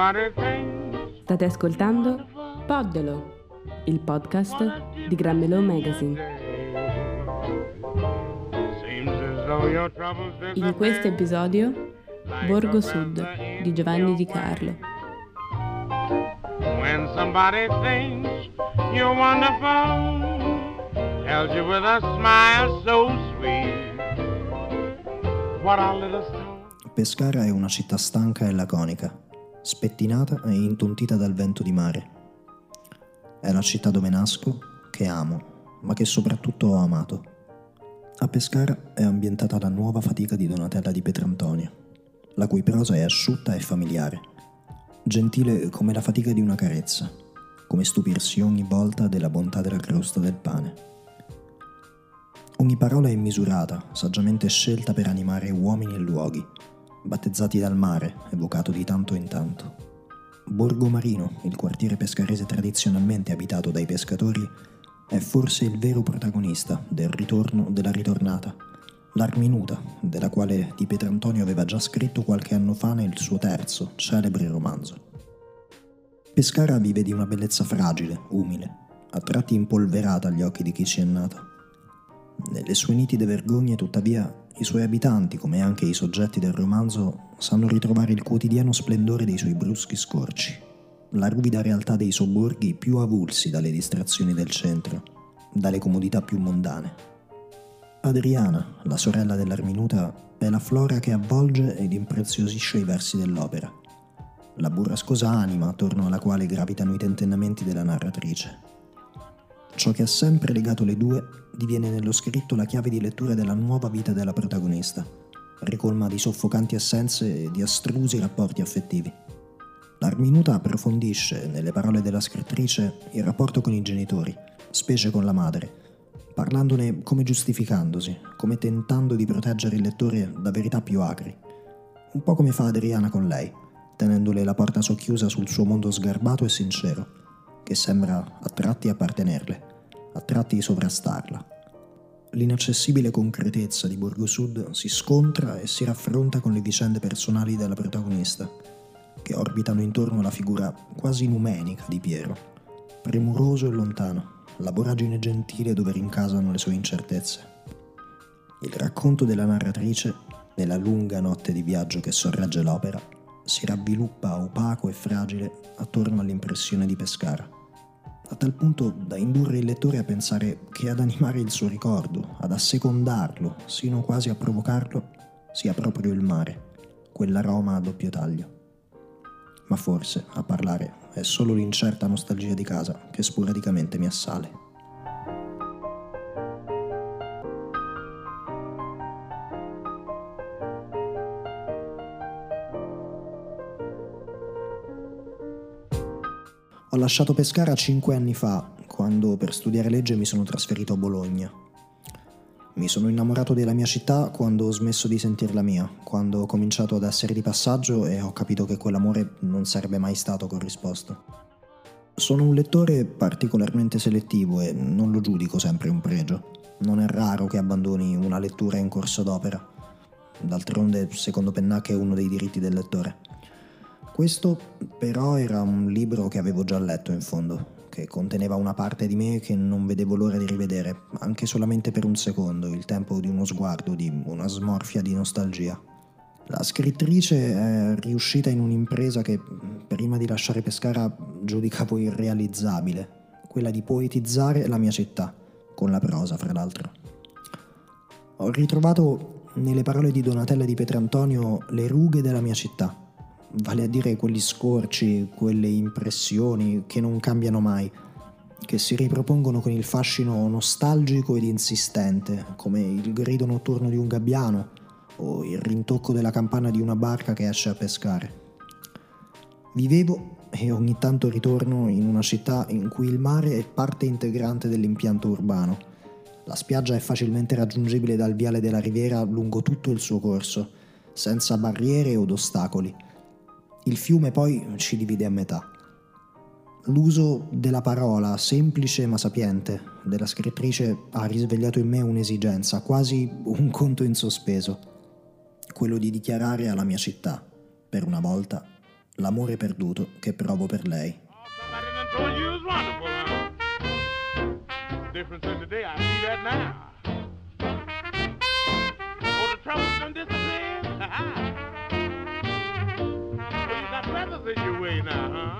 State ascoltando Poddelo, il podcast di Grammelò Magazine. In questo episodio, Borgo Sud di Giovanni Di Carlo. When somebody thinks you're wonderful, tells you with a smile so sweet. What a little. Pescara è una città stanca e laconica, spettinata e intontita dal vento di mare. È la città dove nasco, che amo, ma che soprattutto ho amato. A Pescara è ambientata la nuova fatica di Donatella di Petrantonio, la cui prosa è asciutta e familiare, gentile come la fatica di una carezza, come stupirsi ogni volta della bontà della crosta del pane. Ogni parola è misurata, saggiamente scelta per animare uomini e luoghi, battezzati dal mare, evocato di tanto in tanto. Borgo Marino, il quartiere pescarese tradizionalmente abitato dai pescatori, è forse il vero protagonista del ritorno della ritornata, l'Arminuta, della quale Di Petrantonio aveva già scritto qualche anno fa nel suo terzo, celebre romanzo. Pescara vive di una bellezza fragile, umile, a tratti impolverata agli occhi di chi ci è nato. Nelle sue nitide vergogne, tuttavia, i suoi abitanti, come anche i soggetti del romanzo, sanno ritrovare il quotidiano splendore dei suoi bruschi scorci, la ruvida realtà dei sobborghi più avulsi dalle distrazioni del centro, dalle comodità più mondane. Adriana, la sorella dell'Arminuta, è la flora che avvolge ed impreziosisce i versi dell'opera, la burrascosa anima attorno alla quale gravitano i tentennamenti della narratrice. Ciò che ha sempre legato le due diviene nello scritto la chiave di lettura della nuova vita della protagonista, ricolma di soffocanti assenze e di astrusi rapporti affettivi. L'Arminuta approfondisce, nelle parole della scrittrice, il rapporto con i genitori, specie con la madre, parlandone come giustificandosi, come tentando di proteggere il lettore da verità più acri. Un po' come fa Adriana con lei, tenendole la porta socchiusa sul suo mondo sgarbato e sincero, che sembra a tratti appartenerle, a tratti sovrastarla. L'inaccessibile concretezza di Borgo Sud si scontra e si raffronta con le vicende personali della protagonista, che orbitano intorno alla figura quasi numenica di Piero, premuroso e lontano, la voragine gentile dove rincasano le sue incertezze. Il racconto della narratrice, nella lunga notte di viaggio che sorregge l'opera, si ravviluppa opaco e fragile attorno all'impressione di Pescara, a tal punto da indurre il lettore a pensare che ad animare il suo ricordo, ad assecondarlo, sino quasi a provocarlo, sia proprio il mare, quell'aroma a doppio taglio. Ma forse, a parlare, è solo l'incerta nostalgia di casa che sporadicamente mi assale. Ho lasciato Pescara cinque anni fa, quando per studiare legge mi sono trasferito a Bologna. Mi sono innamorato della mia città quando ho smesso di sentirla mia, quando ho cominciato ad essere di passaggio e ho capito che quell'amore non sarebbe mai stato corrisposto. Sono un lettore particolarmente selettivo e non lo giudico sempre un pregio. Non è raro che abbandoni una lettura in corso d'opera. D'altronde, secondo Pennacchi, è uno dei diritti del lettore. Questo però era un libro che avevo già letto in fondo, che conteneva una parte di me che non vedevo l'ora di rivedere, anche solamente per un secondo, il tempo di uno sguardo, di una smorfia di nostalgia. La scrittrice è riuscita in un'impresa che prima di lasciare Pescara giudicavo irrealizzabile, quella di poetizzare la mia città, con la prosa fra l'altro. Ho ritrovato nelle parole di Donatella di Petrantonio le rughe della mia città, vale a dire quegli scorci, quelle impressioni che non cambiano mai, che si ripropongono con il fascino nostalgico ed insistente, come il grido notturno di un gabbiano o il rintocco della campana di una barca che esce a pescare. Vivevo e ogni tanto ritorno in una città in cui il mare è parte integrante dell'impianto urbano. La spiaggia è facilmente raggiungibile dal viale della Riviera lungo tutto il suo corso, senza barriere od ostacoli. Il fiume poi ci divide a metà. L'uso della parola, semplice ma sapiente, della scrittrice ha risvegliato in me un'esigenza, quasi un conto in sospeso, quello di dichiarare alla mia città, per una volta, l'amore perduto che provo per lei. Somebody the you way now, huh?